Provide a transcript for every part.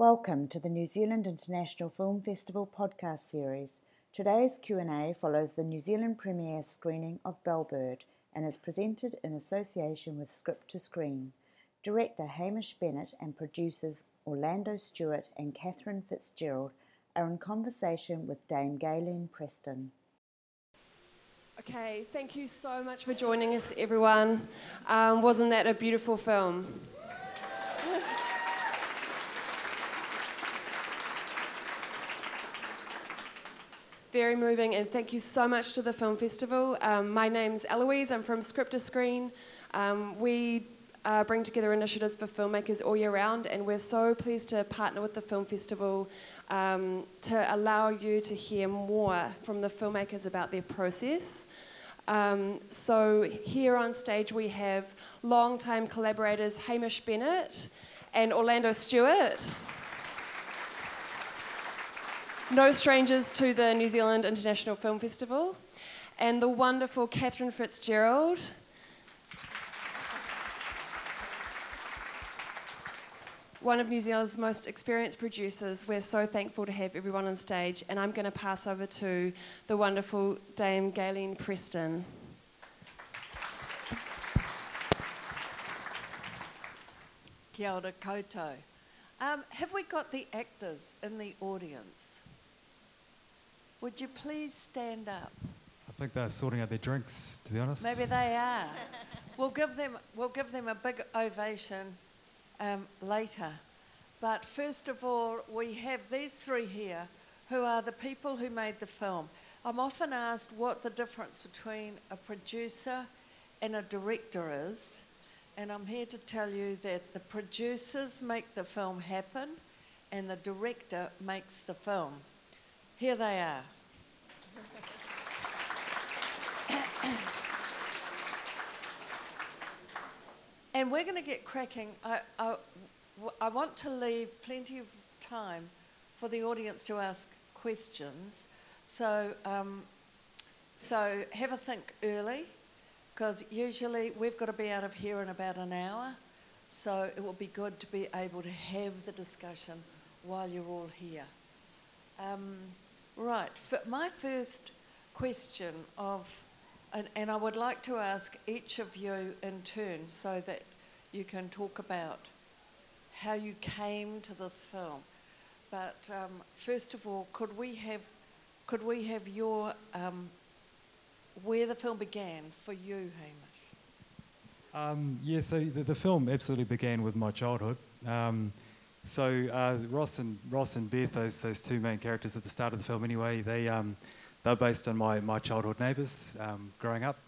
Welcome to the New Zealand International Film Festival podcast series. Today's Q&A follows the New Zealand premiere screening of Bellbird and is presented in association with Script to Screen. Director Hamish Bennett and producers Orlando Stewart and Catherine Fitzgerald are in conversation with Dame Gaylene Preston. Okay, thank you so much for joining us, everyone. Um, wasn't that a beautiful film? Very moving, and thank you so much to the Film Festival. Um, my name's Eloise, I'm from Script to Screen. Um, we uh, bring together initiatives for filmmakers all year round, and we're so pleased to partner with the Film Festival um, to allow you to hear more from the filmmakers about their process. Um, so here on stage we have long-time collaborators Hamish Bennett and Orlando Stewart no strangers to the New Zealand International Film Festival, and the wonderful Catherine Fitzgerald. One of New Zealand's most experienced producers. We're so thankful to have everyone on stage, and I'm going to pass over to the wonderful Dame Gaylene Preston. Kia ora koutou. Um, have we got the actors in the audience? Would you please stand up? I think they're sorting out their drinks, to be honest. Maybe they are. we'll give them we'll give them a big ovation um, later. But first of all, we have these three here, who are the people who made the film. I'm often asked what the difference between a producer and a director is, and I'm here to tell you that the producers make the film happen, and the director makes the film. Here they are. and we're going to get cracking. I, I, I want to leave plenty of time for the audience to ask questions. So, um, so have a think early, because usually we've got to be out of here in about an hour. So it will be good to be able to have the discussion while you're all here. Um, Right. My first question of, and, and I would like to ask each of you in turn so that you can talk about how you came to this film. But um, first of all, could we have, could we have your, um, where the film began for you, Hamish? Um, yeah, so the, the, film absolutely began with my childhood. Um, so uh, Ross and Ross and Beth, those those two main characters at the start of the film, anyway, they um, they're based on my, my childhood neighbours um, growing up.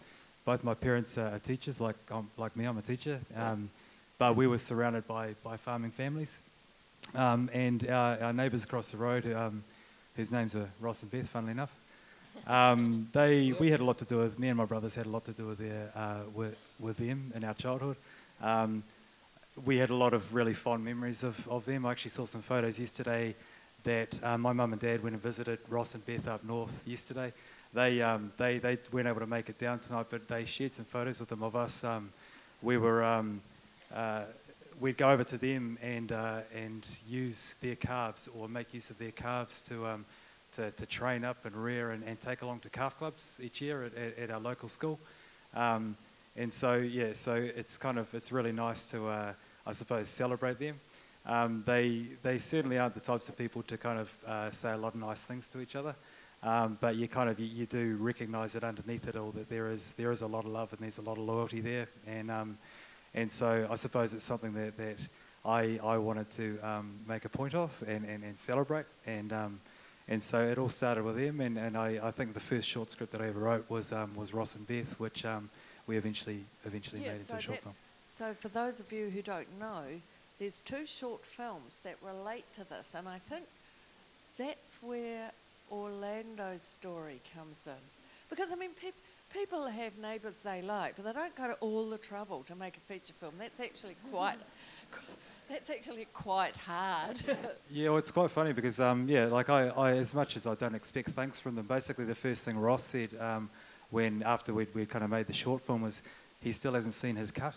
Both my parents are teachers, like um, like me, I'm a teacher. Um, but we were surrounded by by farming families, um, and our, our neighbours across the road, um, whose names are Ross and Beth, funnily enough. they we had a lot to do with me and my brothers had a lot to do with their uh, with, with them in our childhood we had a lot of really fond memories of, of them. I actually saw some photos yesterday that uh, my mum and dad went and visited Ross and Beth up north yesterday. They, um, they, they weren't able to make it down tonight, but they shared some photos with them of us. Um, we were, um, uh, we'd go over to them and, uh, and use their calves or make use of their calves to, um, to, to train up and rear and, and take along to calf clubs each year at, at, at our local school. And so, yeah, so it's kind of, it's really nice to, uh, I suppose, celebrate them. Um, they, they certainly aren't the types of people to kind of uh, say a lot of nice things to each other. Um, but you kind of, you, you, do recognise that underneath it all that there is, there is a lot of love and there's a lot of loyalty there. And, um, and so I suppose it's something that, that I, I wanted to um, make a point of and, and, and celebrate. And, um, and so it all started with them. And, and I, I think the first short script that I ever wrote was, um, was Ross and Beth, which we eventually, eventually made into so a short film. So, for those of you who don't know, there's two short films that relate to this, and I think that's where Orlando's story comes in. Because, I mean, pe- people have neighbours they like, but they don't go to all the trouble to make a feature film. That's actually quite. That's actually quite hard. yeah, well, it's quite funny because, um, yeah, like I, I, as much as I don't expect thanks from them, basically the first thing Ross said um, when after we'd, we'd kind of made the short film was he still hasn't seen his cut.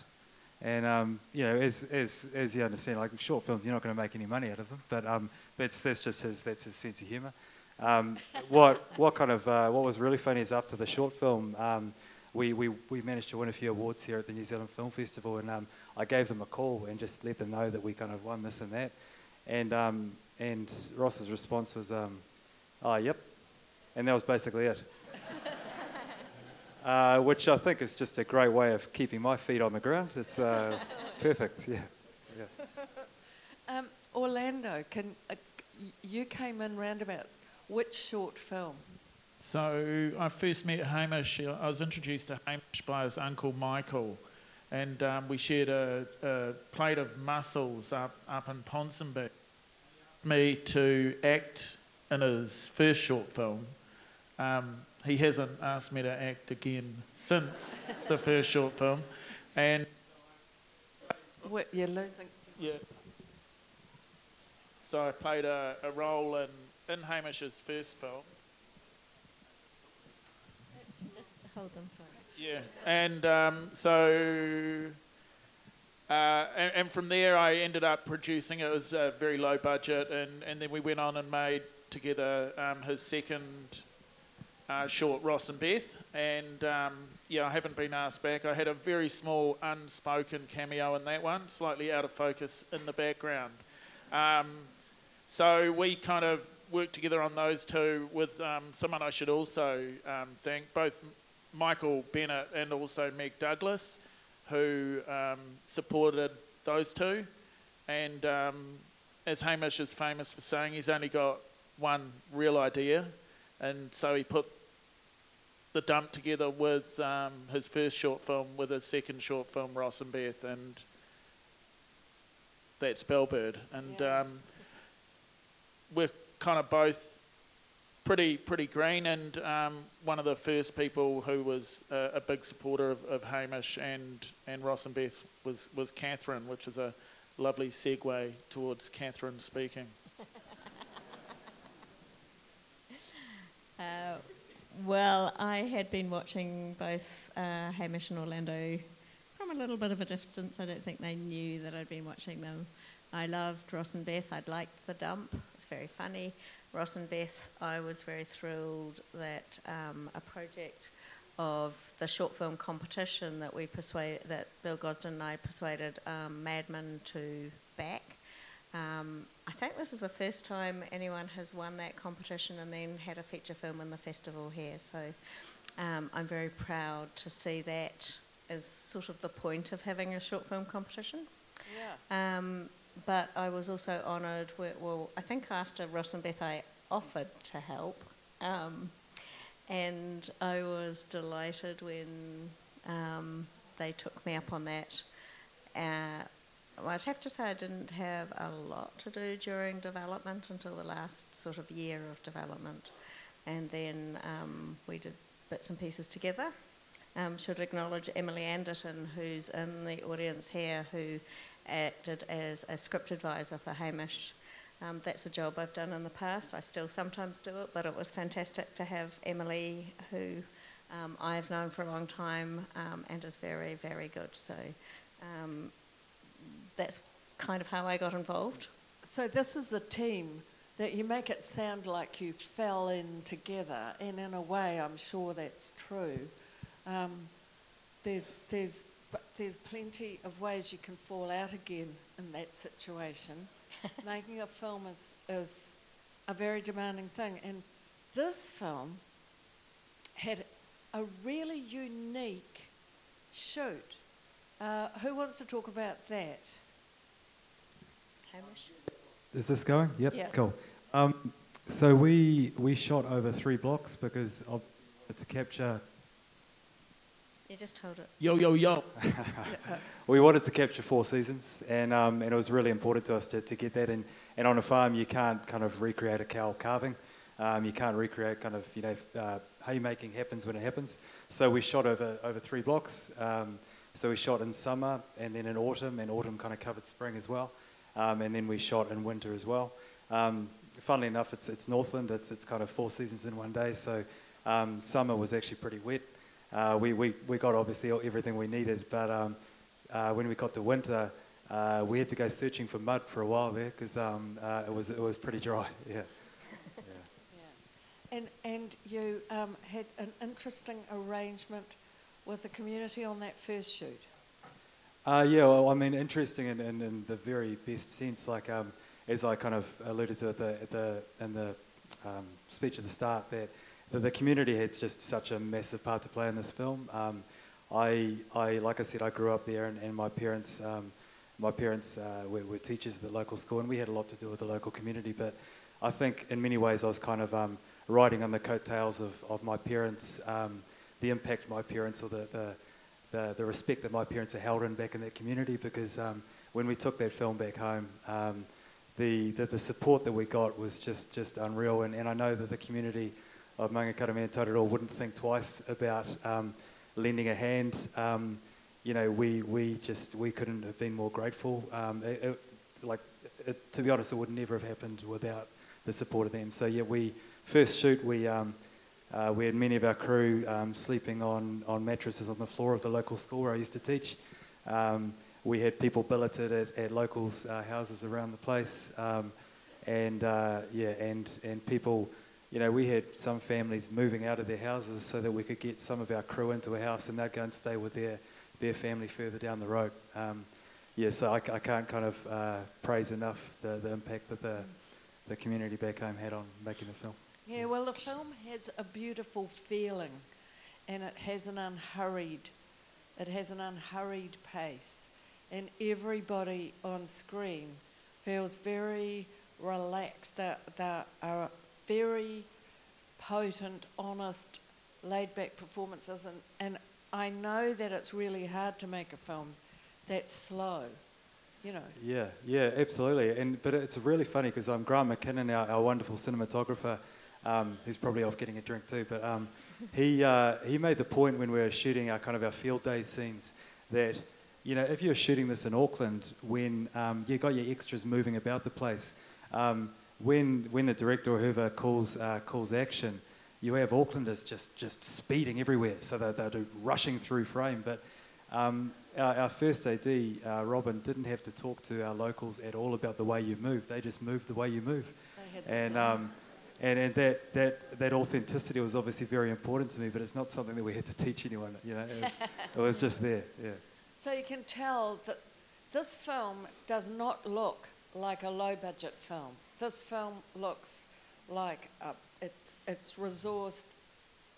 And um, you know, as, as, as you understand, like short films, you're not going to make any money out of them. But um, that's, that's just his that's his sense of humour. Um, what what kind of uh, what was really funny is after the short film, um, we, we, we managed to win a few awards here at the New Zealand Film Festival, and um, I gave them a call and just let them know that we kind of won this and that, and um, and Ross's response was, um, "Oh, yep," and that was basically it. Uh, which I think is just a great way of keeping my feet on the ground. It's, uh, it's perfect, yeah. yeah. Um, Orlando, can uh, you came in roundabout which short film? So I first met Hamish. uh, I was introduced to Hamish by his uncle Michael, and um, we shared a, a plate of mussels up up in Ponsonby. Me to act in his first short film. Um, he hasn't asked me to act again since the first short film, and Wh- You're losing. yeah. So I played a, a role in, in Hamish's first film. Just hold them for us. Yeah, and um, so, uh, and, and from there I ended up producing. It was a very low budget, and, and then we went on and made together um, his second uh, short, Ross and Beth. And um, yeah, I haven't been asked back. I had a very small unspoken cameo in that one, slightly out of focus in the background. Um, so we kind of worked together on those two with um, someone I should also um, thank, both Michael Bennett and also Meg Douglas, who um, supported those two. And um, as Hamish is famous for saying, he's only got one real idea, and so he put the dump together with um, his first short film with his second short film, Ross and Beth, and that's Bellbird. And Yeah. um, we're kind of both pretty pretty green, and um, one of the first people who was a, a big supporter of, of Hamish and, and Ross and Beth was, was Catherine, which is a lovely segue towards Catherine speaking. Well, I had been watching both uh, Hamish and Orlando from a little bit of a distance. I don't think they knew that I'd been watching them. I loved Ross and Beth. I'd liked the dump. It was very funny. Ross and Beth, I was very thrilled that um, a project of the short film competition that we persuaded, that Bill Gosden and I persuaded um, Madman to back. Um, I think this is the first time anyone has won that competition and then had a feature film in the festival here. So um, I'm very proud to see that as sort of the point of having a short film competition. Yeah. Um, but I was also honoured. Well, I think after Ross and Beth, I offered to help, um, and I was delighted when um, they took me up on that. Uh, well, I'd have to say I didn't have a lot to do during development until the last sort of year of development, and then um, we did bits and pieces together. Um, should acknowledge Emily Anderton, who's in the audience here, who acted as a script advisor for Hamish. Um, that's a job I've done in the past. I still sometimes do it, but it was fantastic to have Emily, who um, I've known for a long time um, and is very, very good. So um, that's kind of how I got involved. So this is a team that you make it sound like you fell in together, and in a way, I'm sure that's true. Um, there's there's but there's plenty of ways you can fall out again in that situation. Making a film is is a very demanding thing, and this film had a really unique shoot. Uh, who wants to talk about that? Hamish? Is this going? Yep, Yeah. cool. Um, so we, we shot over three blocks because of, to capture You just hold it. Yo, yo, yo. We wanted to capture four seasons, and, um, and it was really important to us to, to get that. And, and on a farm, you can't kind of recreate a cow calving. Um, you can't recreate kind of, you know, uh, haymaking happens when it happens. So we shot over, over three blocks. Um, so we shot in summer and then in autumn, and autumn kind of covered spring as well. Um, and then we shot in winter as well. Um, funnily enough, it's, it's Northland. It's, it's kind of four seasons in one day. So um, summer was actually pretty wet. Uh, we, we, we got obviously everything we needed, but um, uh, when we got to winter, uh, we had to go searching for mud for a while there because um, uh, it was it was pretty dry. Yeah. Yeah. And, and you um, had an interesting arrangement with the community on that first shoot. Uh, yeah, well, I mean, interesting in, in, in the very best sense. Like um, as I kind of alluded to at the, at the in the um, speech at the start, that, that the community had just such a massive part to play in this film. Um, I, I, like I said, I grew up there, and, and my parents, um, my parents uh, were, were teachers at the local school, and we had a lot to do with the local community. But I think in many ways I was kind of um, riding on the coattails of, of my parents, um, the impact my parents or the, the, the, the respect that my parents are held in back in that community. Because um, when we took that film back home, um, the, the, the support that we got was just, just unreal. And, and I know that the community of Mangakarame and Tautoro wouldn't think twice about um, lending a hand. Um, you know, we, we just we couldn't have been more grateful. Um, it, it, like, it, to be honest, it would never have happened without the support of them. So yeah, we first shoot we um, uh, we had many of our crew um, sleeping on on mattresses on the floor of the local school where I used to teach. Um, we had people billeted at, at locals' uh, houses around the place, um, and uh, yeah, and and people you know, we had some families moving out of their houses so that we could get some of our crew into a house and they'd go and stay with their, their family further down the road. Um, yeah, so I, I, can't kind of uh, praise enough the, the impact that the, the community back home had on making the film. Yeah, well, the film has a beautiful feeling and it has an unhurried, it has an unhurried pace. And everybody on screen feels very relaxed. They, they are very potent, honest, laid back performances. And, and I know that it's really hard to make a film that's slow, you know. Yeah, yeah, absolutely. And But it's really funny because um, Grant McKinnon, our, our wonderful cinematographer, um, who's probably off getting a drink too, but um, he, uh, he made the point when we were shooting our kind of our field day scenes that, you know, if you're shooting this in Auckland, when um, you got your extras moving about the place, um, when, when the director or whoever calls, uh, calls action, you have Aucklanders just, just speeding everywhere, so they're, they're rushing through frame. But um, our, our, first AD, uh, Robin, didn't have to talk to our locals at all about the way you move. They just moved the way you move. And, um, and, and that, that, that authenticity was obviously very important to me, but it's not something that we had to teach anyone. You know, it was, it was just there. Yeah. So you can tell that this film does not look like a low budget film. This film looks like a, it's, it's resourced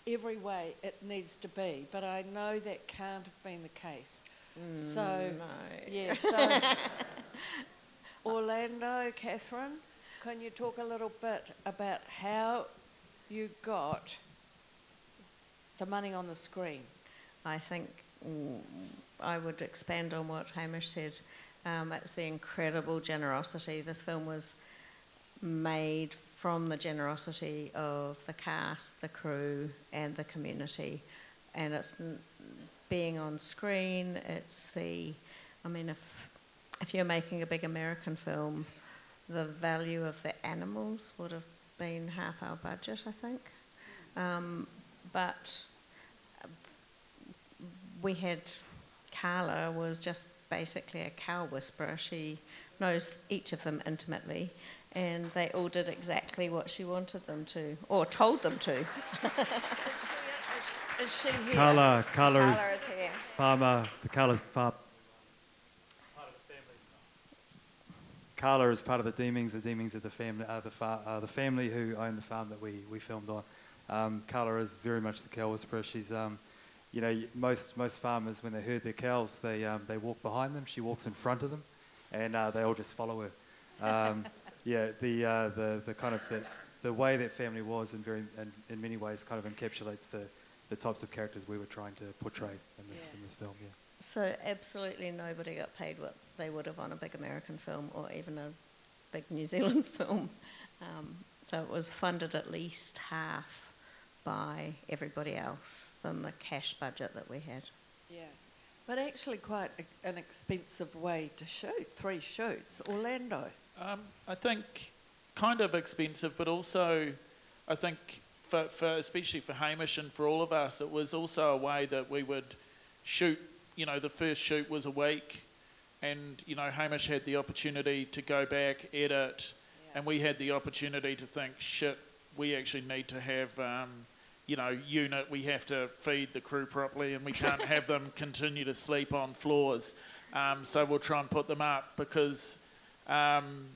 every way it needs to be, but I know that can't have been the case. Mm, so, no. yeah, so Orlando, Catherine, can you talk a little bit about how you got the money on the screen? I think I would expand on what Hamish said. Um, it's the incredible generosity. This film was made from the generosity of the cast, the crew, and the community. And it's being on screen, it's the, I mean, if, if you're making a big American film, the value of the animals would have been half our budget, I think. Um, but we had Carla was just basically a cow whisperer. She knows each of them intimately, and they all did exactly what she wanted them to, or told them to. is, she, is she here? Carla, Carla, Carla is, is here. farmer. The Carla's Carla is part of the Deemings. The Deemings are the family, are the, far, are the family who own the farm that we, we filmed on. Um, Carla is very much the cow whisperer. She's, um, you know, most most farmers when they herd their cows, they um, they walk behind them. She walks in front of them, and uh, they all just follow her. Um, yeah, the, uh, the, the kind of the, the way that family was in, very, in, in many ways kind of encapsulates the, the types of characters we were trying to portray in this, Yeah. in this film, yeah. So absolutely nobody got paid what they would have on a big American film or even a big New Zealand film. Um, so it was funded at least half by everybody else than the cash budget that we had. Yeah. But actually, quite a, an expensive way to shoot. Three shoots. Orlando. Um, I think kind of expensive, but also I think for, for especially for Hamish and for all of us, it was also a way that we would shoot you know, the first shoot was a week, and you know, Hamish had the opportunity to go back, edit, and we had the opportunity to think, shit, we actually need to have. Um, you know, unit, we have to feed the crew properly and we can't have them continue to sleep on floors. Um, so we'll try and put them up because um,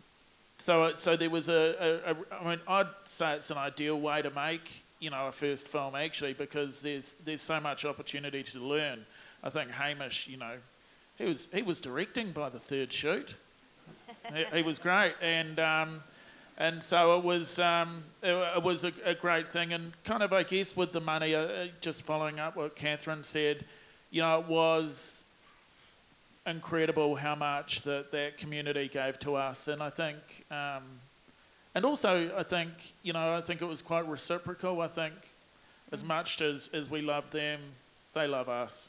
so, so there was a, a, a, I mean, I'd say it's an ideal way to make, you know, a first film actually because there's there's so much opportunity to learn. I think Hamish, you know, he was he was directing by the third shoot. he, he, was great, and um, and so it was um, it, it, was a, a, great thing, and kind of I guess with the money, uh, just following up what Catherine said, you know, it was incredible how much that that community gave to us, and I think, um, and also I think you know I think it was quite reciprocal. I think as much as as we love them, they love us.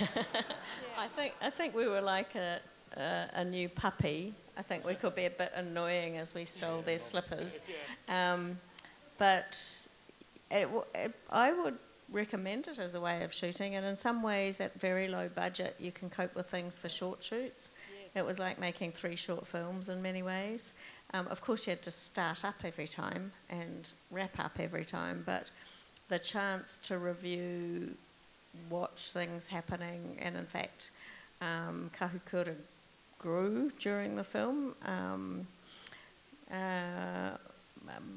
I think I think we were like a, a, a new puppy. I think we could be a bit annoying as we stole their slippers, um, but it, it, I would recommend it as a way of shooting, and in some ways, at very low budget, you can cope with things for short shoots. Yes. It was like making three short films in many ways. Um, of course, you had to start up every time and wrap up every time, but the chance to review, watch things happening, and in fact, um, Kahukura grew during the film. Um, uh,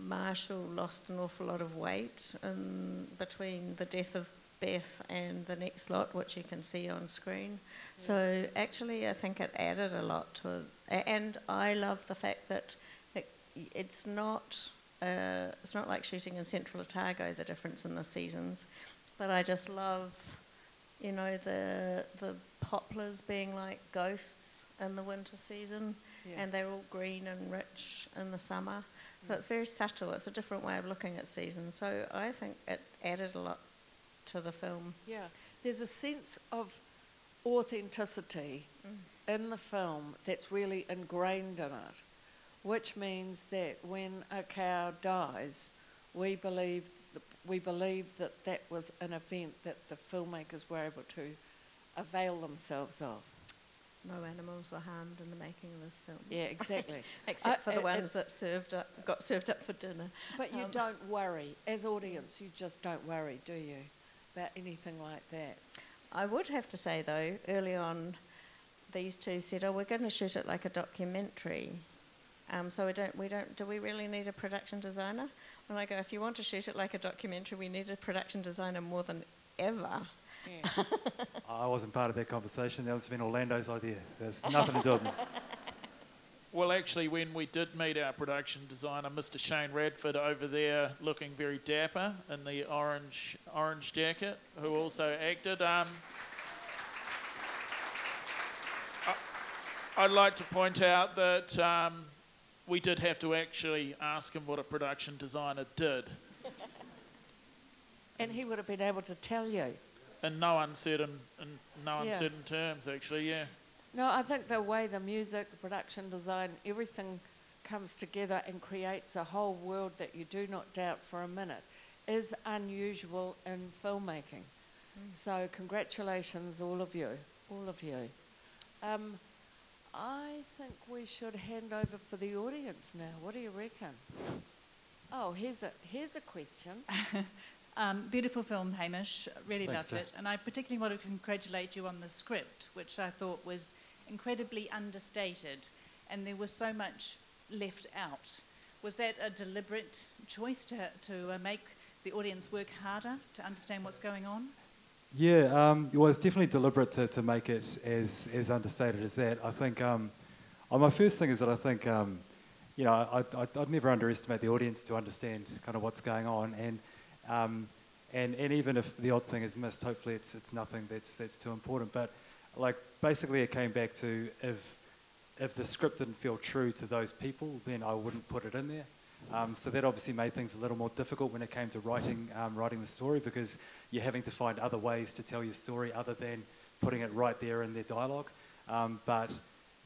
Marshall lost an awful lot of weight in between the death of Beth and the next lot, which you can see on screen. Yeah. So actually, I think it added a lot to it. And I love the fact that it, it's not uh, it's not like shooting in Central Otago, the difference in the seasons. But I just love, you know, the the poplars being like ghosts in the winter season, yeah. and they're all green and rich in the summer. So it's very subtle. It's a different way of looking at seasons. So I think it added a lot to the film. Yeah, there's a sense of authenticity mm. in the film that's really ingrained in it, which means that when a cow dies, we believe we believe that that was an event that the filmmakers were able to avail themselves of no animals were harmed in the making of this film. Yeah, exactly. Except for the ones that served up, got served up for dinner. But you um, don't worry, as audience, you just don't worry, do you, about anything like that? I would have to say though, early on, these two said, "Oh, we're going to shoot it like a documentary." Um, so we don't, we don't, do we really need a production designer? And I go, if you want to shoot it like a documentary, we need a production designer more than ever. Yeah. I wasn't part of that conversation. That was been Orlando's idea. There's nothing to do with me. Well, actually, when we did meet our production designer, Mr. Shane Radford, over there, looking very dapper in the orange orange jacket, who also acted. Um, I, would like to point out that um, we did have to actually ask him what a production designer did. and he would have been able to tell you in no uncertain in no yeah. uncertain terms actually yeah no i think the way the music the production design everything comes together and creates a whole world that you do not doubt for a minute is unusual in filmmaking mm. so congratulations all of you all of you um, I think we should hand over for the audience now. What do you reckon? Oh, here's a here's a question. Um, beautiful film, Hamish. Really Thanks, loved it. And I particularly want to congratulate you on the script, which I thought was incredibly understated, and there was so much left out. Was that a deliberate choice to, to uh, make the audience work harder to understand what's going on? Yeah, um, it was definitely deliberate to, to make it as, as understated as that. I think um, oh, my first thing is that I think, um, you know, I, I'd never underestimate the audience to understand kind of what's going on. And um, and, and even if the odd thing is missed, hopefully it's, it's nothing that's, that's too important. But like basically it came back to if, if the script didn't feel true to those people, then I wouldn't put it in there. Um, so that obviously made things a little more difficult when it came to writing, um, writing the story because you're having to find other ways to tell your story other than putting it right there in their dialogue. Um, but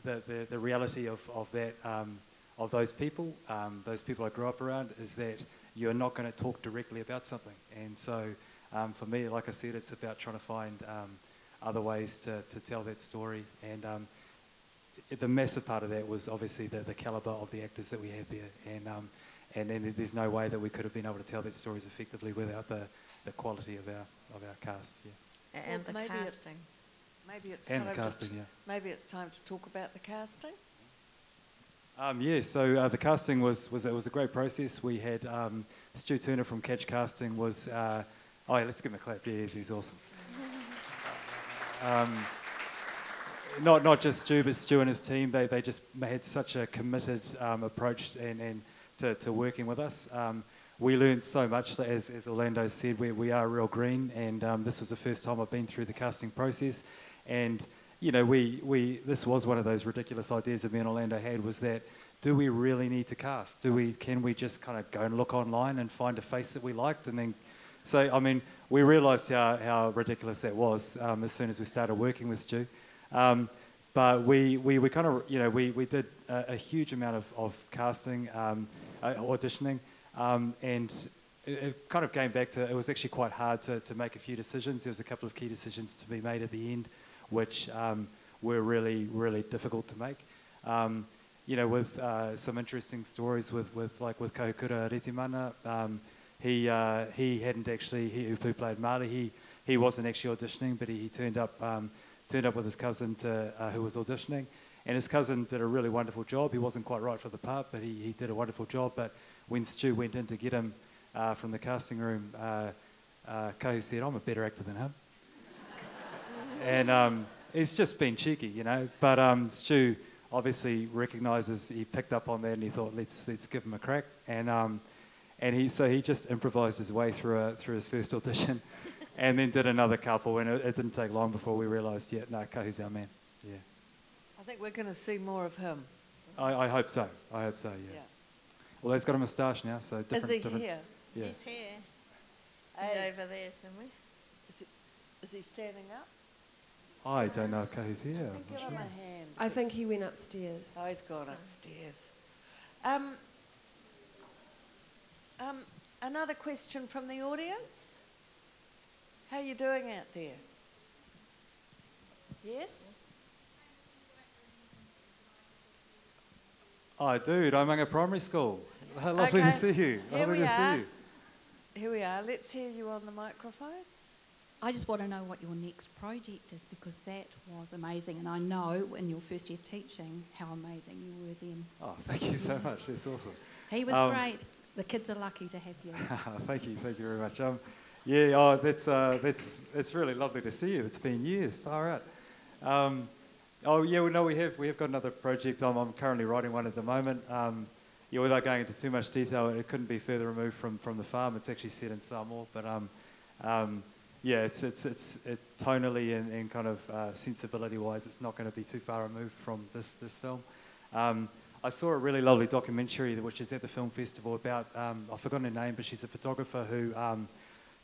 the, the, the, reality of, of that, um, of those people, um, those people I grew up around, is that you're not going to talk directly about something. And so um, for me, like I said, it's about trying to find other ways to, to tell that story. And the massive part of that was obviously the, the caliber of the actors that we had there. And, and, and there's no way that we could have been able to tell that stories effectively without the, the quality of our, of our cast. Yeah. And Well, the maybe it's- casting. Maybe it's And the time casting, to, yeah. Maybe it's time to talk about the casting. Um, yeah, so uh, the casting was, was, it was a great process. We had um, Stu Turner from Catch Casting was, uh, oh yeah, let's give him a clap. Yeah, he's, he's awesome. Um, not, not just Stu, but Stu and his team, they, they just had such a committed um, approach and, and to, to working with us. Um, we learned so much, as, as Orlando said, we, we are real green, and um, this was the first time I've been through the casting process. And, you know, we, we, this was one of those ridiculous ideas that me and Orlando had was that do we really need to cast? Do we, can we just kind of go and look online and find a face that we liked and then so, I mean, we realised how, how ridiculous that was um, as soon as we started working with Stu. Um, but we, we, we kind of, you know, we, we did a, a huge amount of, of casting, um, auditioning, um, and it, it kind of came back to, it was actually quite hard to, to make a few decisions. There was a couple of key decisions to be made at the end, which um, were really, really difficult to make. Um, you know, with uh, some interesting stories with, with like with Kahukura Retimana, um, he uh, he hadn't actually he who played Marley. He he wasn't actually auditioning, but he, he turned up um, turned up with his cousin to, uh, who was auditioning, and his cousin did a really wonderful job. He wasn't quite right for the part, but he, he did a wonderful job. But when Stu went in to get him uh, from the casting room, uh, uh, Kahu said, "I'm a better actor than him," and um, he's just been cheeky, you know. But um, Stu obviously recognises he picked up on that, and he thought, "Let's let's give him a crack." And um, and he so he just improvised his way through a, through his first audition, and then did another couple, and it, it didn't take long before we realised, yeah, no, Kahu's our man. Yeah, think we're going to see more of him. I, I hope so. I hope so. Yeah. Yeah. Well, he's got a moustache now, so different. Is he different, here? Yeah. He's here. He's Hey, over there somewhere. is, he, is he standing up? I don't know if he's here. I'm Give not him sure. a hand. I think he went upstairs. Oh, he's gone upstairs. Um, um, another question from the audience. How are you doing out there? Yes? Oh, dude, I'm at a primary school. Lovely Okay. to see you. Here Lovely we to are. see you. Here we are. Let's hear you on the microphone. I just want to know what your next project is because that was amazing, and I know in your first year teaching how amazing you were then. Oh, thank you so much. That's awesome. He was Um, great. The kids are lucky to have you. thank you, thank you very much. Um, yeah, oh, that's uh, that's it's really lovely to see you. It's been years, far out. Um, oh yeah, well, no, we have we have got another project. I'm, I'm currently writing one at the moment. Um, yeah, without going into too much detail, it couldn't be further removed from, from the farm. It's actually set in Samoa, but um, um, yeah, it's it's it's it, tonally and, and kind of uh, sensibility wise, it's not going to be too far removed from this this film. Um, I saw a really lovely documentary which is at the film festival about um, I've forgotten her name, but she's a photographer who um,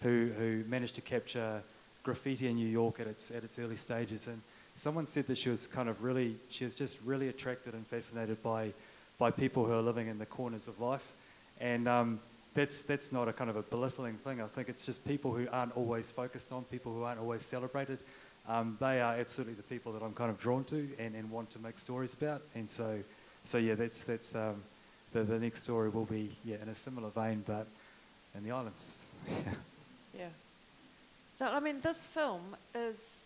who who managed to capture graffiti in New York at its at its early stages. And someone said that she was kind of really she was just really attracted and fascinated by by people who are living in the corners of life. And um, that's that's not a kind of a belittling thing. I think it's just people who aren't always focused on, people who aren't always celebrated. Um, they are absolutely the people that I'm kind of drawn to and, and want to make stories about. And so, so yeah, that's that's um, the the next story will be yeah in a similar vein, but in the islands. Yeah. So, I mean, this film is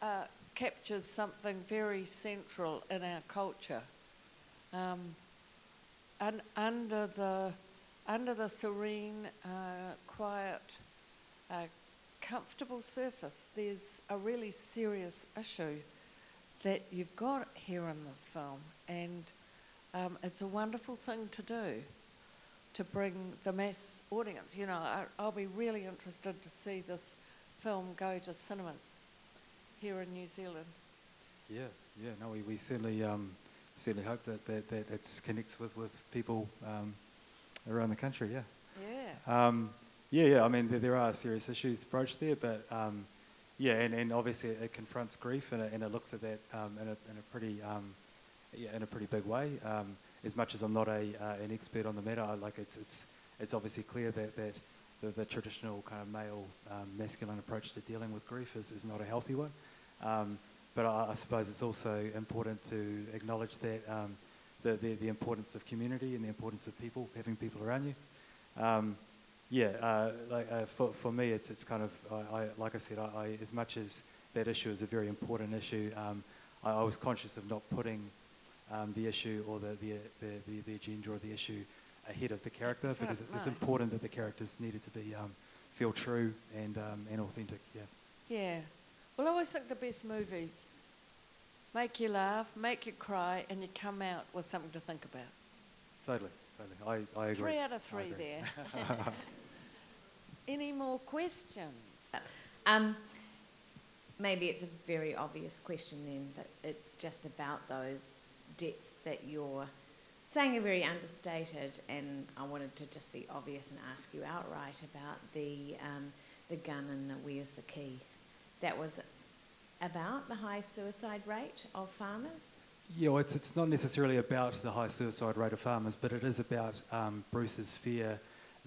uh, captures something very central in our culture. Um, and under the under the serene, uh, quiet, uh, comfortable surface, there's a really serious issue that you've got here in this film, and um, it's a wonderful thing to do to bring the mass audience. You know, I, I'll be really interested to see this film go to cinemas here in New Zealand. Yeah, yeah. No, we, we certainly um, certainly hope that that, that it connects with with people um, around the country. Yeah. Yeah. Um, yeah, yeah. I mean, there, there are serious issues broached there, but um, yeah, and, and obviously it confronts grief and it, and it looks at that um, in, a, in a pretty um, yeah, in a pretty big way. Um, as much as I'm not a uh, an expert on the matter, I, like it's it's it's obviously clear that that the, the traditional kind of male um, masculine approach to dealing with grief is, is not a healthy one. Um, but I, I, suppose it's also important to acknowledge that um, the, the, the, importance of community and the importance of people, having people around you. Um, yeah, uh, like, uh, for, for me, it's, it's kind of, I, I like I said, I, I, as much as that issue is a very important issue, um, I, was conscious of not putting um, the issue or the, the, the, the, agenda or the issue ahead of the character because it's important that the characters needed to be um, feel true and um, and authentic. Yeah. Yeah. Well, I always think the best movies make you laugh, make you cry, and you come out with something to think about. Totally, totally. I, I agree. Three out of three there. Any more questions? Um, maybe it's a very obvious question then, but it's just about those depths that you're saying are very understated, and I wanted to just be obvious and ask you outright about the um, the gun and the where's the key. That was about the high suicide rate of farmers. Yeah, well, it's it's not necessarily about the high suicide rate of farmers, but it is about um, Bruce's fear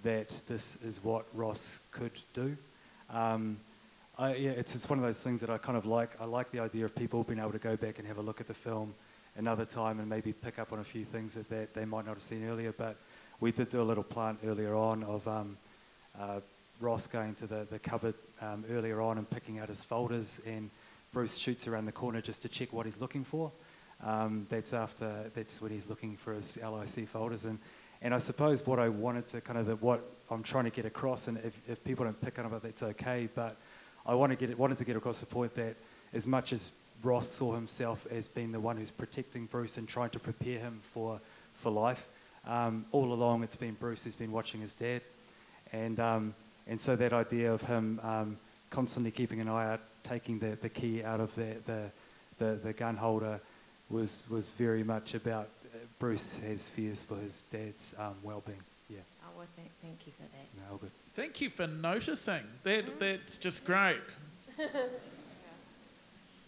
that this is what Ross could do. Um, I, yeah, it's, it's one of those things that I kind of like. I like the idea of people being able to go back and have a look at the film another time and maybe pick up on a few things that, they might not have seen earlier. But we did do a little plant earlier on of um, uh, Ross going to the, the cupboard um, earlier on and picking out his folders, and Bruce shoots around the corner just to check what he's looking for. Um, that's after that's when he's looking for his LIC folders, and and I suppose what I wanted to kind of the, what I'm trying to get across, and if, if people don't pick on it, that's okay. But I want to get wanted to get across the point that as much as Ross saw himself as being the one who's protecting Bruce and trying to prepare him for, for life. Um, all along, it's been Bruce who's been watching his dad. And, um, and so that idea of him um, constantly keeping an eye out, taking the, the key out of the, the, the, the gun holder was, was very much about uh, Bruce has fears for his dad's um, well-being. Yeah. Oh, well, thank, thank you for that. No, good. Thank you for noticing. That, that's just great.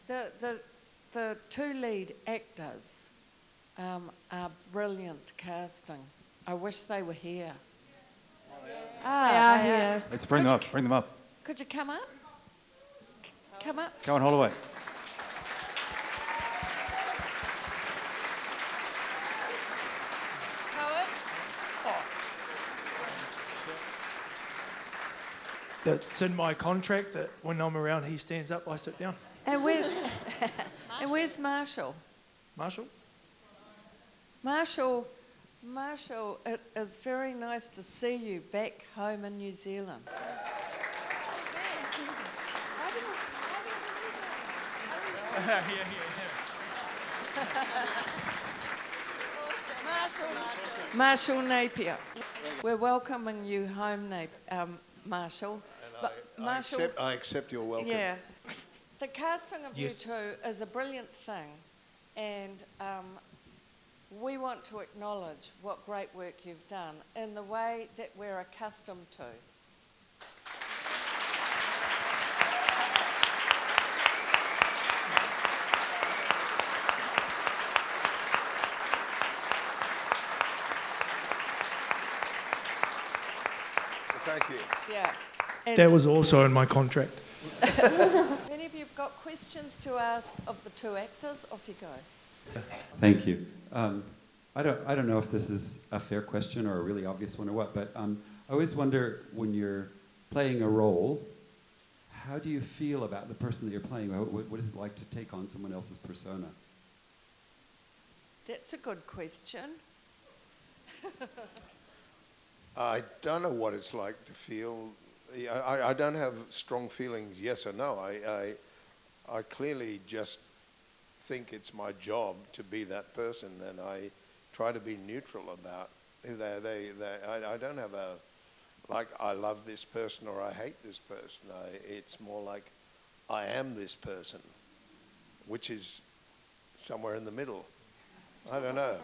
The, the, the two lead actors um, are brilliant casting. I wish they were here. Ah, they are here. Let's bring them up. Bring them up. Could you come up? Come up. Come on, Holloway. That's in my contract that when I'm around, he stands up, I sit down. And, where, and where's Marshall? Marshall? Marshall, Marshall, it is very nice to see you back home in New Zealand. Marshall, Marshall Napier. We're welcoming you home, um, Marshall. I, Marshall, I accept, I accept your welcome. Yeah, the casting of yes. you two is a brilliant thing, and um, we want to acknowledge what great work you've done in the way that we're accustomed to. Thank you. Yeah. And that was also in my contract. Any of you have got questions to ask of the two actors? Off you go. Thank you. Um, I, don't, I don't know if this is a fair question or a really obvious one or what, but um, I always wonder when you're playing a role, how do you feel about the person that you're playing? What, what is it like to take on someone else's persona? That's a good question. I don't know what it's like to feel I, I don't have strong feelings, yes or no. I, I, I clearly just think it's my job to be that person, and I try to be neutral about. who They, they, they, I, I don't have a like I love this person or I hate this person. I, it's more like I am this person, which is somewhere in the middle. I don't know.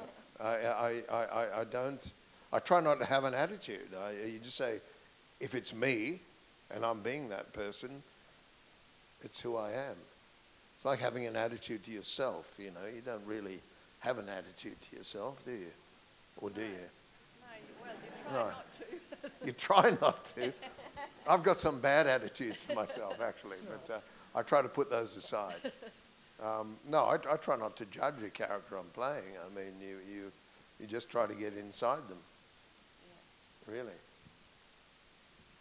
I, I, I, I don't. I try not to have an attitude. I, you just say, if it's me and I'm being that person, it's who I am. It's like having an attitude to yourself, you know. You don't really have an attitude to yourself, do you? Or do you? No, well, you try no. not to. you try not to. I've got some bad attitudes to myself, actually, but uh, I try to put those aside. Um, no, I, I try not to judge a character I'm playing. I mean, you, you, you just try to get inside them. Really.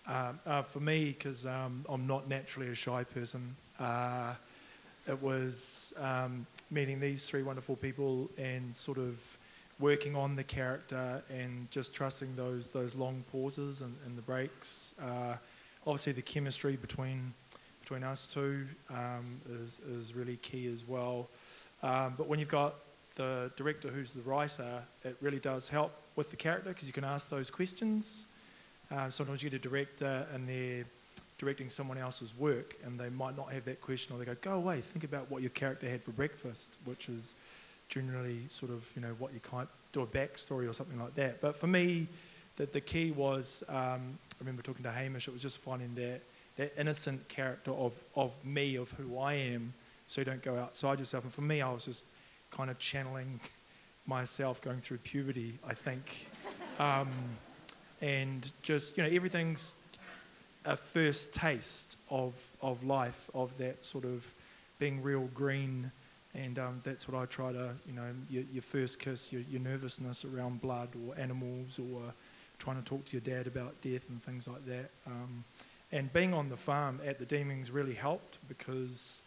Um, uh, for me, because um, I'm not naturally a shy person, uh, it was um, meeting these three wonderful people and sort of working on the character and just trusting those those long pauses and, and the breaks. Uh, obviously, the chemistry between between us two um, is, is really key as well. Um, but when you've got the director who's the writer, it really does help with the character because you can ask those questions. Uh, sometimes you get a director and they're directing someone else's work and they might not have that question or they go, go away, think about what your character had for breakfast, which is generally sort of, you know, what you can't do a backstory or something like that. But for me, the, the key was, um, I remember talking to Hamish, it was just finding that that innocent character of, of me, of who I am, so you don't go outside yourself. And for me, I was just kind of channeling myself going through puberty, I think. Um, and just, you know, everything's a first taste of, of life, of that sort of being real green. And um, that's what I try to, you know, your, your first kiss, your, your nervousness around blood or animals or trying to talk to your dad about death and things like that. Um, and being on the farm at the Deemings really helped because,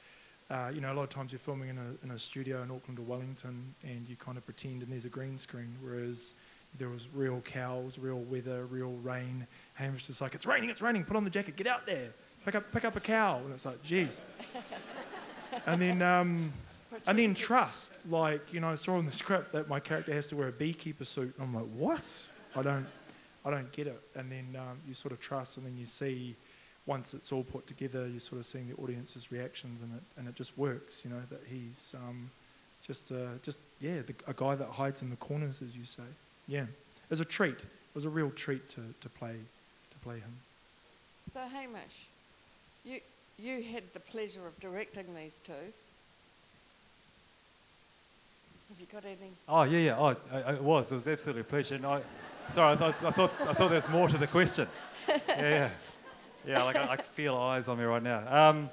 uh, you know, a lot of times you're filming in a, in a studio in Auckland or Wellington and you kind of pretend and there's a green screen, whereas there was real cows, real weather, real rain. Hamish just like, it's raining, it's raining, put on the jacket, get out there, pick up, pick up a cow. And it's like, geez. and then, um, and then trust. Like, you know, I saw in the script that my character has to wear a beekeeper suit. And I'm like, what? I don't, I don't get it. And then um, you sort of trust, and then you see once it's all put together, you're sort of seeing the audience's reactions, and it and it just works. You know that he's um, just uh, just yeah, the, a guy that hides in the corners, as you say. Yeah, it was a treat. It was a real treat to, to play to play him. So Hamish, you you had the pleasure of directing these two. Have you got any? Oh yeah, yeah. Oh, it was. It was absolutely a pleasure. And I, sorry, I thought I thought I thought there was more to the question. Yeah, yeah. Yeah, like I, I feel eyes on me right now. Um,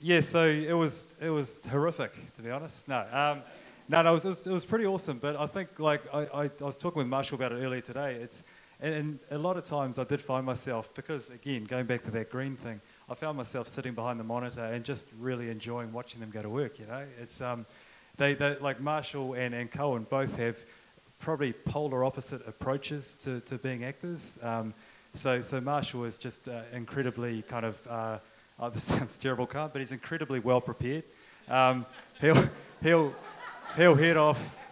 yeah, so it was it was horrific to be honest. No, um, no, no, it was, it was, it was pretty awesome. But I think like I, I, I was talking with Marshall about it earlier today. It's and, and, a lot of times I did find myself because again going back to that green thing, I found myself sitting behind the monitor and just really enjoying watching them go to work. You know, it's um, they, they like Marshall and, and Cohen both have probably polar opposite approaches to, to being actors. Um, so, so Marshall is just uh, incredibly kind of, uh, oh, this sounds terrible, Carl, but he's incredibly well prepared. Um, he'll, he'll, he'll head off.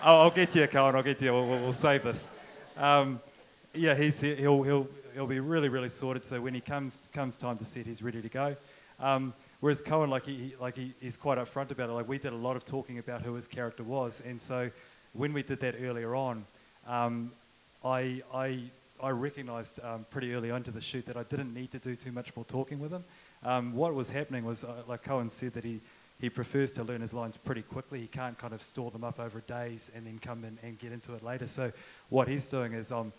I'll, I'll, get to you, Carl, I'll get to you. We'll, we'll, we'll save this. Um, yeah, he's, he'll, he'll, he'll be really, really sorted. So when he comes, comes time to set, he's ready to go. Um, whereas Cohen, like, he, like he, he's quite upfront about it. Like we did a lot of talking about who his character was. And so when we did that earlier on, um, I, I, I recognised um, pretty early on to the shoot that I didn't need to do too much more talking with him. Um, what was happening was, uh, like Cohen said, that he, he prefers to learn his lines pretty quickly. He can't kind of store them up over days and then come in and get into it later. So what he's doing is, um,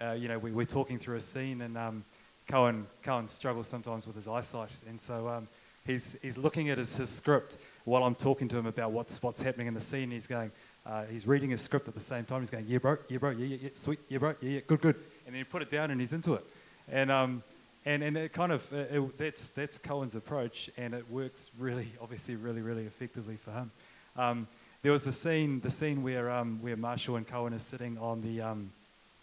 uh, you know, we, we're talking through a scene and um, Cohen, Cohen struggles sometimes with his eyesight. And so um, he's, he's looking at his, his script while I'm talking to him about what's, what's happening in the scene. He's going, uh, he's reading his script at the same time. He's going, yeah, bro, yeah, bro, yeah, yeah, yeah, sweet, yeah, bro, yeah, yeah, good, good. And then he put it down and he's into it. And, um, and, and it kind of, uh, it, that's, that's Cohen's approach and it works really, obviously really, really effectively for him. Um, there was a scene, the scene where, um, where Marshall and Cohen are sitting on the, um,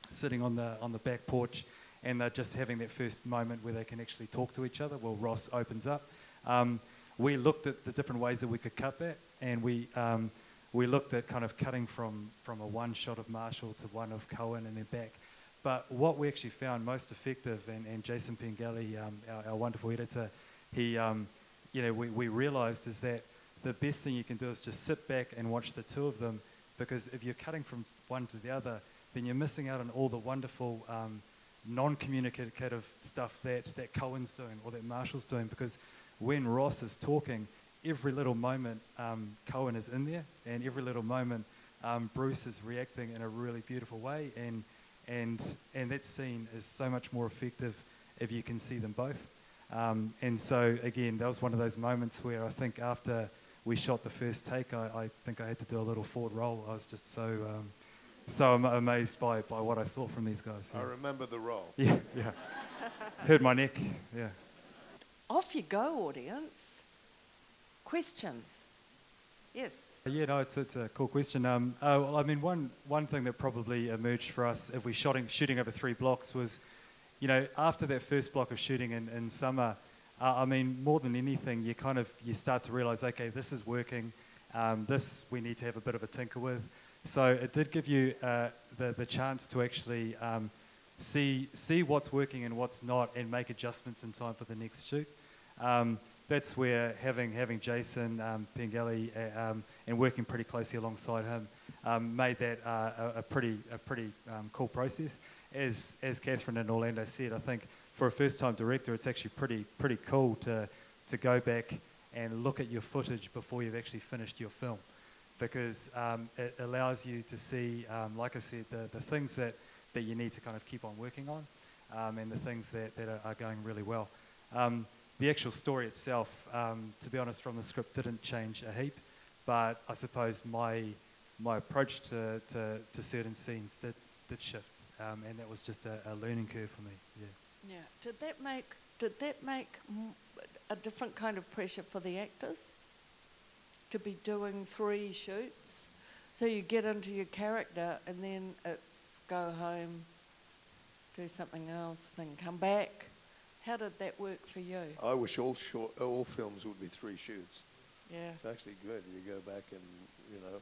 sitting on the, on the back porch and they're just having that first moment where they can actually talk to each other. Well, Ross opens up. Um, we looked at the different ways that we could cut that and we, um, we looked at kind of cutting from, from a one shot of Marshall to one of Cohen and then back. But what we actually found most effective, and, and Jason Pengelly, um, our, our, wonderful editor, he, um, you know, we, we realized is that the best thing you can do is just sit back and watch the two of them because if you're cutting from one to the other, then you're missing out on all the wonderful um, non-communicative stuff that, that Cohen's doing or that Marshall's doing because when Ross is talking, every little moment um, Cohen is in there, and every little moment um, Bruce is reacting in a really beautiful way, and and and that scene is so much more effective if you can see them both. Um, and so again, that was one of those moments where I think after we shot the first take, I, I think I had to do a little forward roll. I was just so um, so am- amazed by, by what I saw from these guys. I remember the roll. yeah. yeah. Hurt my neck. Yeah. Off you go, audience. Questions? Yes. Yeah, no, it's, it's a cool question. Um, uh, well, I mean, one, one thing that probably emerged for us if we're shooting, shooting over three blocks was, you know, after that first block of shooting in, in summer, uh, I mean, more than anything, you kind of, you start to realize, okay, this is working. Um, this we need to have a bit of a tinker with. So it did give you uh, the, the chance to actually um, see, see what's working and what's not and make adjustments in time for the next shoot. That's where having, having Jason um, Pengelly uh, um, and working pretty closely alongside him um, made that uh, a, a pretty, a pretty um, cool process. As, as Catherine and Orlando said, I think for a first-time director, it's actually pretty, pretty cool to, to go back and look at your footage before you've actually finished your film because um, it allows you to see, um, like I said, the, the things that, that you need to kind of keep on working on and the things that, that are, are going really well. Um, the actual story itself, um, to be honest, from the script didn't change a heap, but I suppose my, my approach to, to, to certain scenes did, did shift, um, and that was just a, a learning curve for me. Yeah. Yeah. Did that make did that make a different kind of pressure for the actors to be doing three shoots? So you get into your character and then it's go home, do something else, then come back. How did that work for you? I wish all short, all films would be three shoots. Yeah. It's actually good. You go back and you know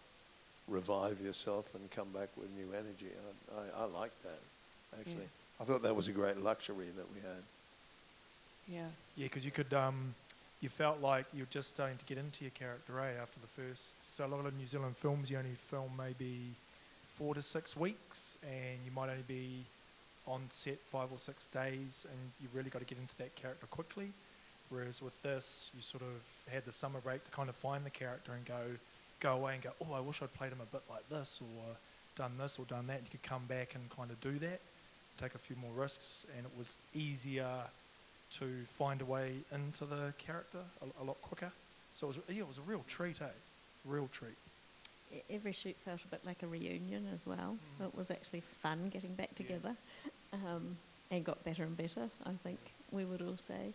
revive yourself and come back with new energy. I, I, I like that actually. I thought that was a great luxury that we had. Yeah. Yeah, because you could, um, you felt like you're just starting to get into your character, eh? After the first, so a lot of New Zealand films, you only film maybe four to six weeks, and you might only be on set five or six days, and you really got to get into that character quickly. Whereas with this, you sort of had the summer break to kind of find the character and go, go away and go, oh, I wish I'd played him a bit like this, or done this, or done that. You could come back and kind of do that, take a few more risks, and it was easier to find a way into the character a, a lot quicker. So it was, yeah, it was a real treat, eh? Real treat. E- Every shoot felt a bit like a reunion as well. It was actually fun getting back together um, and got better and better, I think we would all say.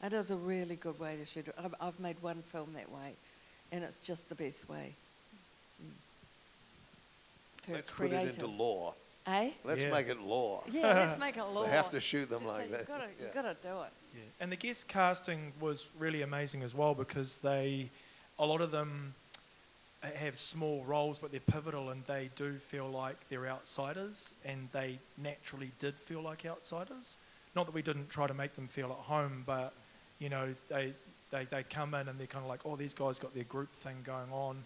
That is a really good way to shoot. I've, I've made one film that way, and it's just the best way. Mm. Very Let's put it into law. Eh? Let's Yeah. make it law. Yeah, let's make it law. They have to shoot them So like you've that. Gotta, Yeah. You've got to do it. Yeah. And the guest casting was really amazing as well because they, a lot of them have small roles, but they're pivotal and they do feel like they're outsiders, and they naturally did feel like outsiders. Not that we didn't try to make them feel at home, but you know, they they, they come in and they're kind of like, oh, these guys got their group thing going on.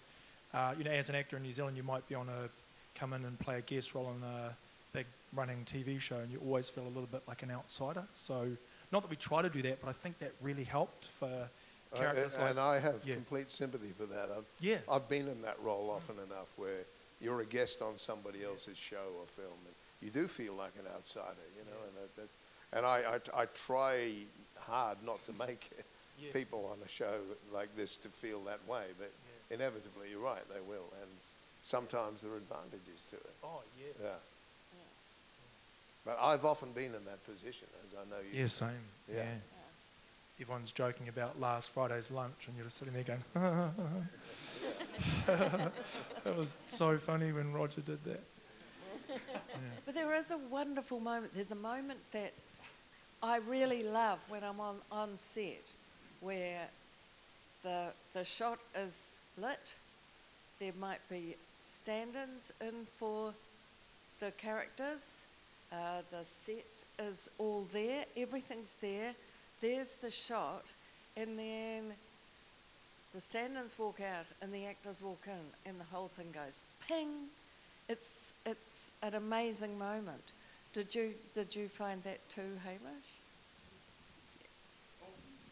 Uh, you know, as an actor in New Zealand, you might be on a come in and play a guest role in a big running TV show, and you always feel a little bit like an outsider. So, not that we try to do that, but I think that really helped for Uh, characters and, like and I have yeah. complete sympathy for that. I've, Yeah. I've been in that role often enough where you're a guest on somebody else's show or film, and you do feel like an outsider, you know. And that, that's, and I, I, I try hard not to make Yeah. people on a show like this to feel that way, but inevitably, you're right, they will. And sometimes there are advantages to it. Oh yeah. Yeah. But I've often been in that position, as I know you. Yeah, same. Yeah. Yeah. Everyone's joking about last Friday's lunch, and you're just sitting there going, that was so funny when Roger did that. But there is a wonderful moment. There's a moment that I really love when I'm on, on set where the, the shot is lit. There might be stand ins in for the characters. Uh, the set is all there, everything's there. There's the shot, and then the stand ins walk out and the actors walk in, and the whole thing goes ping. It's, it's an amazing moment. Did you, did you find that too, Hamish?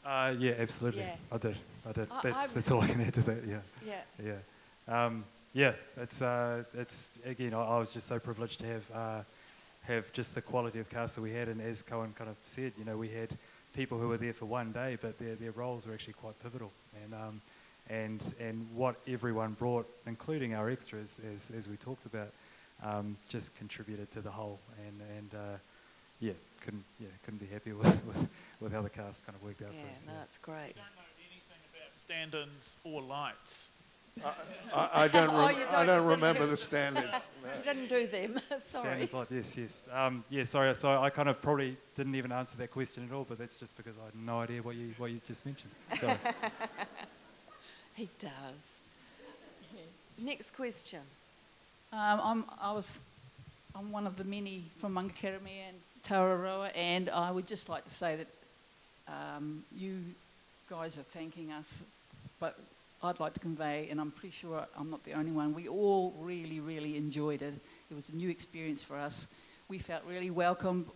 Uh, yeah, absolutely. Yeah. I did. I did. I- that's, that's all I can add to that. Yeah. Yeah. Yeah. Um, yeah. It's uh, it's again. I, I was just so privileged to have uh, have just the quality of cast that we had. And as Cohen kind of said, you know, we had people who were there for one day, but their, their roles were actually quite pivotal. And, um, and, and what everyone brought, including our extras, as, as we talked about, um, just contributed to the whole. And, and uh, yeah, couldn't, yeah, couldn't be happier with, with, with how the cast kind of worked out Yeah, for us. no, it's great. I don't know anything about stand-ins or lights. I, I don't, Oh, rem- you I don't- don't remember do- the standards. No. You didn't do them, sorry. Standards like this, yes. Um, yeah, sorry. So I kind of probably didn't even answer that question at all, but that's just because I had no idea what you what you just mentioned. Sorry. He does. Next question. Um, I'm, I was, I'm one of the many from Mangakaramea and Tautoro, and I would just like to say that um, you guys are thanking us, but I'd like to convey, and I'm pretty sure I'm not the only one, we all really, really enjoyed it. It was a new experience for us. We felt really welcome,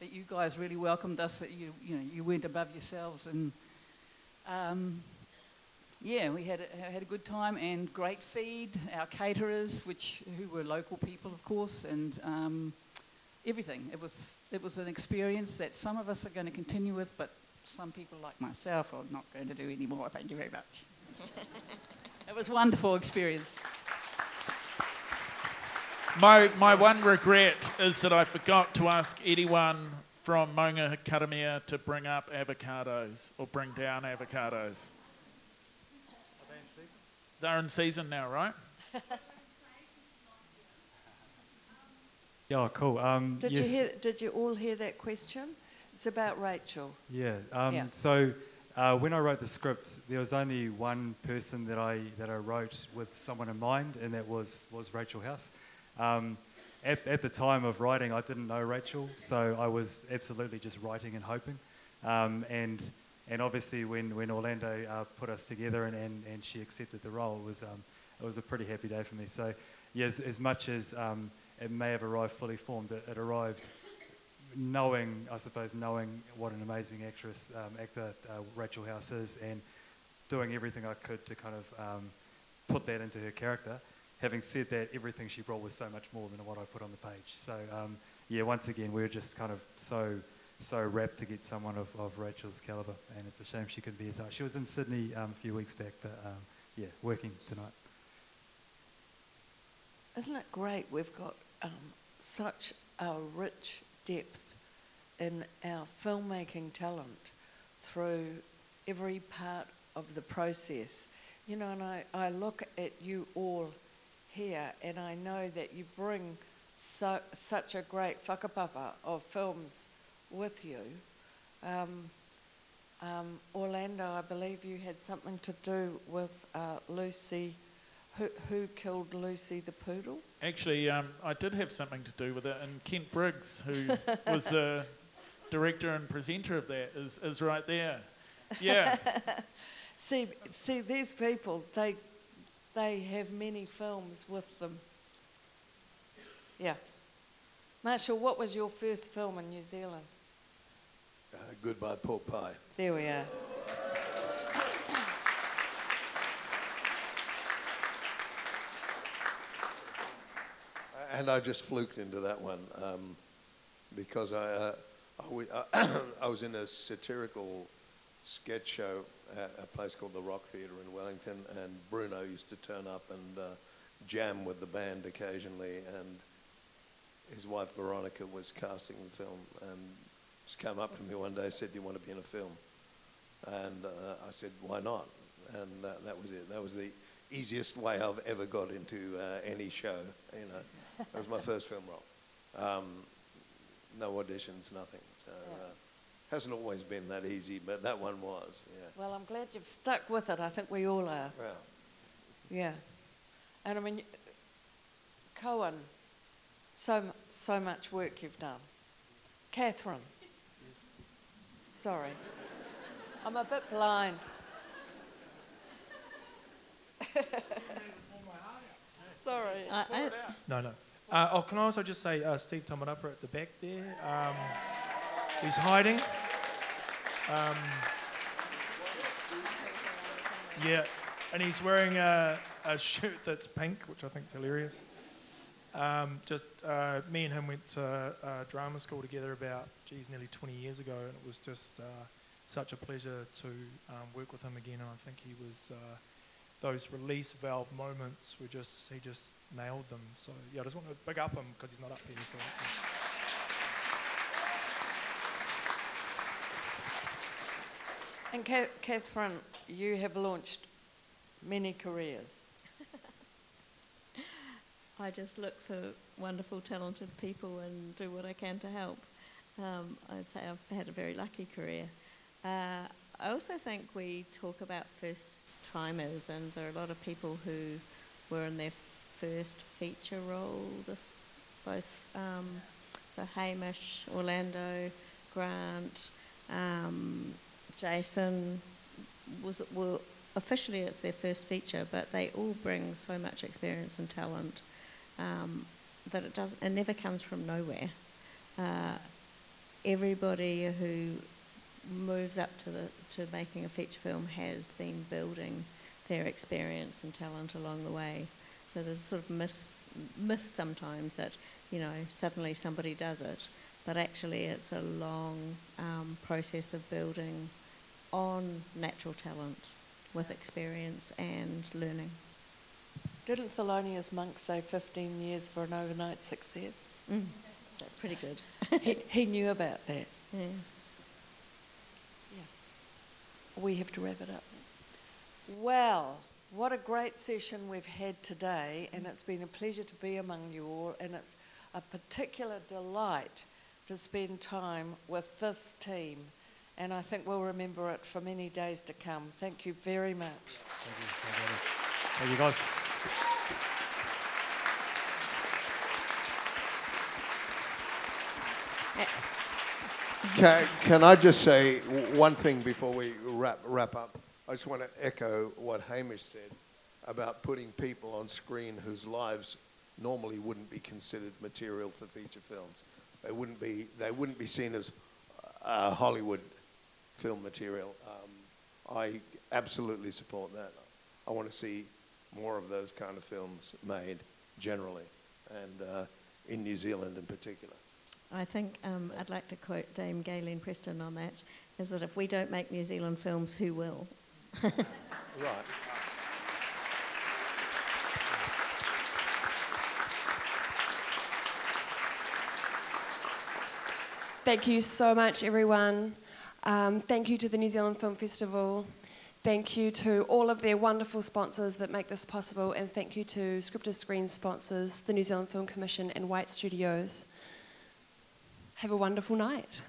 that you guys really welcomed us, that you, you know, you weren't above yourselves, and um, yeah, we had a, had a good time and great feed. Our caterers, which who were local people, of course, and um, everything. It was it was an experience that some of us are going to continue with, but some people like myself are not going to do anymore. Thank you very much. It was a wonderful experience. My, my one regret is that I forgot to ask anyone from Mangakaramea to bring up avocados or bring down avocados. They're in season now, right? Yeah, oh, cool. Um, Did yes. you hear? Did you all hear that question? It's about Rachel. Yeah. Um, Yeah. So uh, when I wrote the script, there was only one person that I that I wrote with someone in mind, and that was was Rachel House. Um, at, at the time of writing, I didn't know Rachel, so I was absolutely just writing and hoping. Um, and and obviously, when, when Orlando uh, put us together and, and, and she accepted the role, it was um, it was a pretty happy day for me. So, yeah, as, as much as um, it may have arrived fully formed, it, it arrived knowing, I suppose, knowing what an amazing actress, um, actor uh, Rachel House is, and doing everything I could to kind of um, put that into her character. Having said that, everything she brought was so much more than what I put on the page. So, um, yeah, once again, we are just kind of so so rapt to get someone of, of Rachel's caliber, and it's a shame she couldn't be here tonight. She was in Sydney um, a few weeks back, but um, yeah, working tonight. Isn't it great? We've got um, such a rich depth in our filmmaking talent through every part of the process. You know, and I, I look at you all here and I know that you bring so, such a great whakapapa of films with you. Um, um, Orlando, I believe you had something to do with uh, Lucy. Who, who killed Lucy the poodle? Actually, um, I did have something to do with it, and Kent Briggs, who was the director and presenter of that, is, is right there. Yeah. see, see, these people, they, they have many films with them. Yeah. Marshall, what was your first film in New Zealand? Uh, goodbye, pork pie. There we are. And I just fluked into that one um, because I, uh, I, uh, I was in a satirical sketch show at a place called the Rock Theatre in Wellington, and Bruno used to turn up and uh, jam with the band occasionally, and his wife Veronica was casting the film, and just came up to me one day and said, "Do you want to be in a film?" And uh, I said, "Why not?" And that was it. That was the easiest way I've ever got into uh, any show. You know, that was my first film role. Um, no auditions, nothing. So uh, hasn't always been that easy, but that one was. Yeah. Well, I'm glad you've stuck with it. I think we all are. Well, Yeah. And I mean, Cohen, so, so much work you've done. Catherine. Yes. Sorry. I'm a bit blind. Sorry. I- I- No, no. Uh, oh, can I also just say uh, Steve Tomarapa at the back there? Um, he's hiding. Um, yeah, and he's wearing a, a shirt that's pink, which I think is hilarious. Um, just uh, me and him went to uh, drama school together about, geez, nearly 20 years ago, and it was just uh, such a pleasure to um, work with him again. And I think he was uh, those release valve moments were just he just nailed them. So yeah, I just want to big up him because he's not up here. So. And Catherine, you have launched many careers. I just look for wonderful, talented people and do what I can to help. Um, I'd say I've had a very lucky career. Uh, I also think we talk about first timers, and there are a lot of people who were in their first feature role. This both um, so Hamish, Orlando, Grant, um, Jason was well officially it's their first feature, but they all bring so much experience and talent um, that it does it never comes from nowhere. Uh, everybody who moves up to the to making a feature film has been building their experience and talent along the way. So there's sort of myth, myth sometimes that you know suddenly somebody does it, but actually it's a long um, process of building on natural talent with experience and learning. Didn't Thelonious Monk say 15 years for an overnight success? Mm, that's pretty good. he, he knew about that. Yeah. Yeah. We have to wrap it up. Well, what a great session we've had today, and it's been a pleasure to be among you all, and it's a particular delight to spend time with this team and I think we'll remember it for many days to come. Thank you very much. Thank you, Thank you guys. Can, can I just say one thing before we wrap, wrap up? I just want to echo what Hamish said about putting people on screen whose lives normally wouldn't be considered material for feature films. They wouldn't be, they wouldn't be seen as uh, Hollywood film material. Um, I absolutely support that. I want to see more of those kind of films made generally, and uh, in New Zealand in particular. I think um, I'd like to quote Dame Gaylene Preston on that, is that if we don't make New Zealand films, who will? right. Thank you so much, everyone. Um, thank you to the New Zealand Film Festival. Thank you to all of their wonderful sponsors that make this possible, and thank you to Script to Screen sponsors, the New Zealand Film Commission, and White Studios. Have a wonderful night.